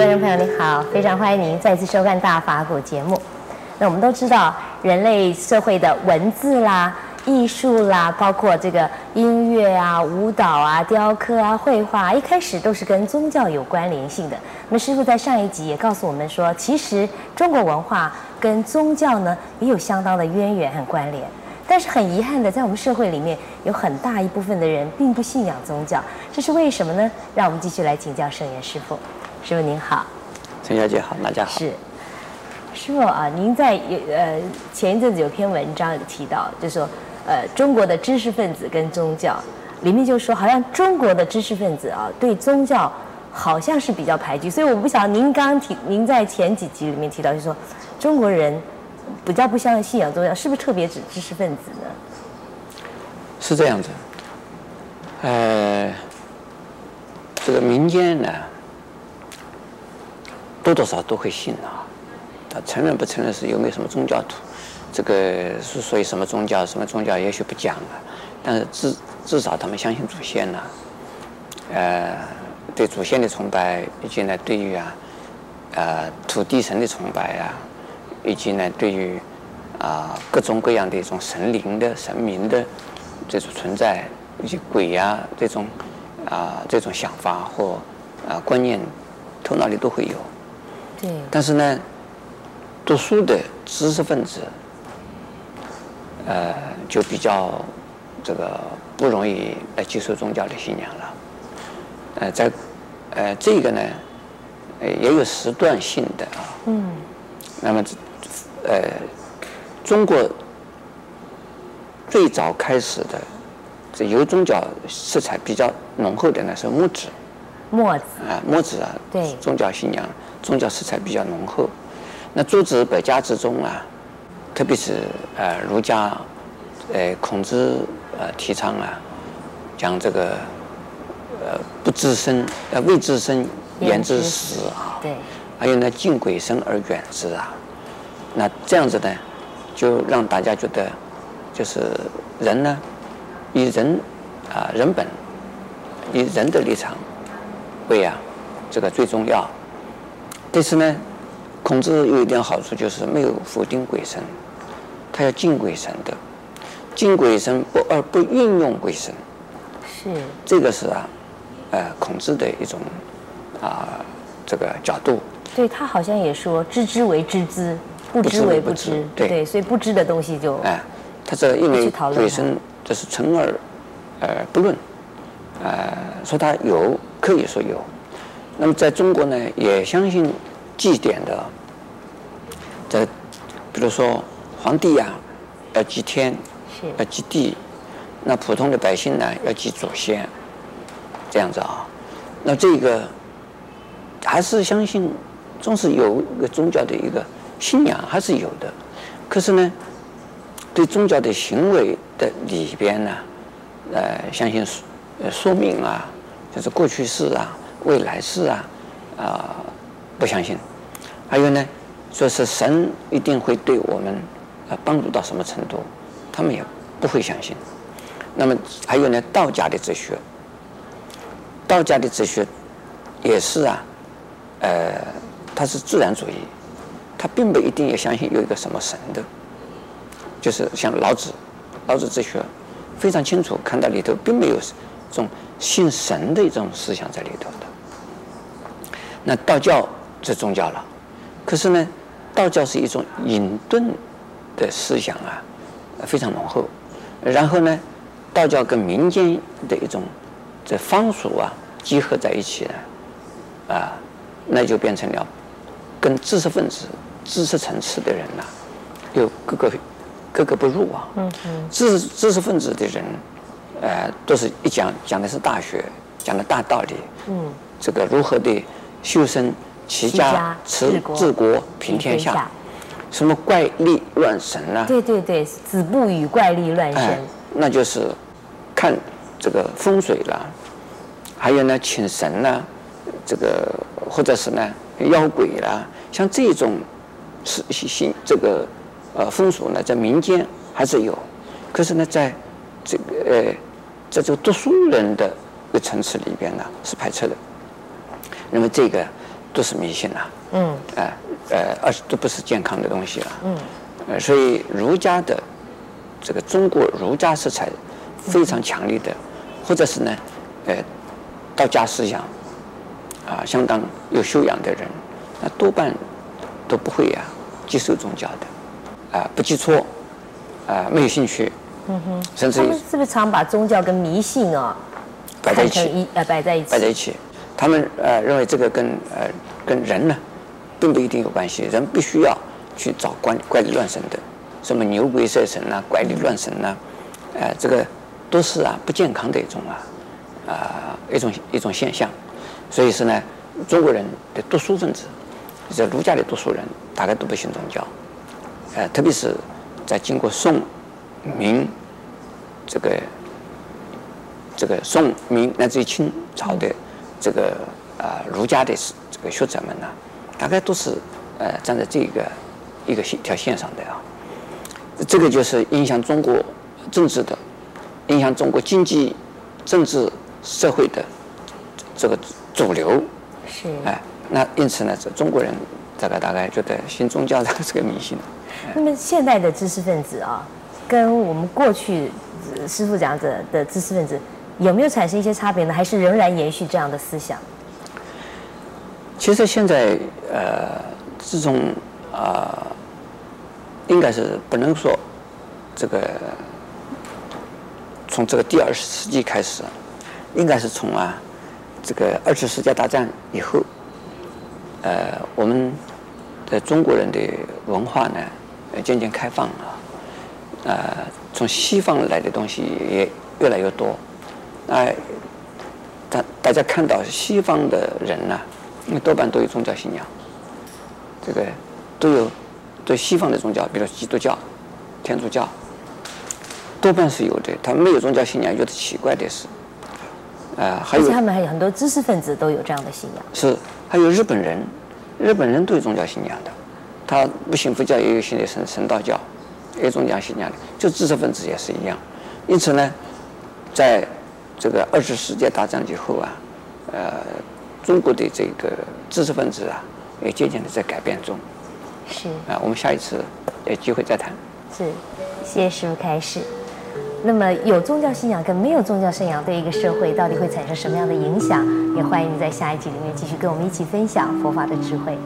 观众朋友，你好，非常欢迎您再次收看《大法古》节目。那我们都知道，人类社会的文字啦、艺术啦，包括这个音乐啊、舞蹈啊、雕刻啊、绘画，一开始都是跟宗教有关联性的。那师傅在上一集也告诉我们说，其实中国文化跟宗教呢也有相当的渊源和关联。但是很遗憾的，在我们社会里面，有很大一部分的人并不信仰宗教，这是为什么呢？让我们继续来请教圣严师傅。师傅您好，陈小姐好，大家好。是，师傅啊，您在呃前一阵子有篇文章提到，就是说呃中国的知识分子跟宗教里面就说，好像中国的知识分子啊对宗教好像是比较排拒，所以我不晓得您刚刚提，您在前几集里面提到，就是说中国人比较不相信仰宗教，是不是特别指知识分子呢？是这样子，呃，这个民间呢。多多少少都会信啊，他承认不承认是有没有什么宗教徒，这个是属于什么宗教，什么宗教也许不讲了，但是至至少他们相信祖先呢，呃，对祖先的崇拜，以及呢对于啊，呃土地神的崇拜啊，以及呢对于啊各种各样的一种神灵的神明的这种存在，以及鬼呀、这种啊这种想法或啊观念，头脑里都会有。对，但是呢，读书的知识分子，呃，就比较这个不容易来接受宗教的信仰了。呃，在呃这个呢，呃也有时段性的啊。嗯。那么，呃，中国最早开始的这由宗教色彩比较浓厚的呢是木子。墨子。啊，墨子啊。对。宗教信仰。宗教色彩比较浓厚，那诸子百家之中啊，特别是呃儒家，呃孔子呃提倡啊，讲这个呃不知生呃未知生言知死啊，对，还有呢敬鬼神而远之啊，那这样子呢，就让大家觉得就是人呢，以人啊人本，以人的立场为啊这个最重要。但是呢，孔子有一点好处，就是没有否定鬼神，他要敬鬼神的，敬鬼神不而不运用鬼神，是这个是啊，呃，孔子的一种啊这个角度。对，他好像也说，知之为知之，不知为不知，对，对，所以不知的东西就哎，他这因为鬼神这是存而呃不论，呃说他有可以说有。那么在中国呢，也相信祭典的，在比如说皇帝呀、啊，要祭天，要祭地，那普通的百姓呢，要祭祖先，这样子啊。那这个还是相信，总是有一个宗教的一个信仰，还是有的。可是呢，对宗教的行为的里边呢，呃，相信说说明啊，就是过去式啊。未来世啊，啊、不相信。还有呢，说是神一定会对我们啊帮助到什么程度，他们也不会相信。那么还有呢，道家的哲学，道家的哲学也是啊，呃，它是自然主义，它并不一定要相信有一个什么神的。就是像老子，老子哲学非常清楚，看到里头并没有这种信神的一种思想在里头的。那道教是宗教了，可是呢，道教是一种隐遁的思想啊，非常浓厚。然后呢，道教跟民间的一种这风俗啊结合在一起呢，啊，那就变成了跟知识分子、知识层次的人呐、啊，又格格格格不入啊。嗯嗯。知识知识分子的人，呃，都是一讲讲的是大学，讲的大道理。嗯。这个如何的？修身、齐家、持治国、平天下，什么怪力乱神啊？对对对，子不语怪力乱神。哎，那就是看这个风水啦，还有呢，请神啦，这个或者是呢妖鬼啦，像这种是信这个呃风俗呢，在民间还是有，可是呢，在这个呃在这个读书人的一个层次里边呢，是排斥的。那么这个都是迷信啊，嗯，呃呃，而且都不是健康的东西了，嗯，呃，所以儒家的这个中国儒家色彩非常强烈的，或者是呢，呃，道家思想啊，相当有修养的人，那多半都不会呀接受宗教的，啊，不记错，啊，没有兴趣，嗯哼，甚至他们是不是常把宗教跟迷信啊摆在一起，一呃，摆在一起，摆在一起。他们呃认为这个跟呃跟人呢，并不一定有关系。人必须要去找怪怪力乱神的，什么牛鬼蛇神呐、怪力乱神呐，呃，这个都是啊不健康的一种啊啊、呃、一种一种现象。所以说呢，中国人的读书分子，这儒家的读书人，大概都不信宗教。呃，特别是在经过宋、明这个这个宋明乃至于清朝的。这个啊、呃，儒家的这个学者们呢，大概都是呃站在这个一个线条线上的啊。这个就是影响中国政治的，影响中国经济、政治、社会的这个主流。是。哎，那因此呢，这中国人大概大概觉得新宗教 这个是个迷信。那么现代的知识分子啊，跟我们过去师父讲者的知识分子。有没有产生一些差别呢？还是仍然延续这样的思想？其实现在呃，自从啊、呃，应该是不能说这个从这个第二十世纪开始，应该是从啊这个二次世界大战以后，呃，我们的中国人的文化呢呃渐渐开放了，呃，从西方来的东西也越来越多。哎，大大家看到西方的人呢、啊，因为多半都有宗教信仰，这个都有对西方的宗教，比如基督教、天主教，多半是有的。他没有宗教信仰，觉得奇怪的是，啊，还有他们还有很多知识分子都有这样的信仰。是，还有日本人，日本人都有宗教信仰的，他不信佛教，也有信的神神道教，也有宗教信仰的，就知识分子也是一样。因此呢，在这个二次世界大战以后啊，呃，中国的这个知识分子啊，也渐渐的在改变中。是。啊，我们下一次有机会再谈。是，谢谢师傅开示。那么有宗教信仰跟没有宗教信仰对一个社会到底会产生什么样的影响？也欢迎你在下一集里面继续跟我们一起分享佛法的智慧。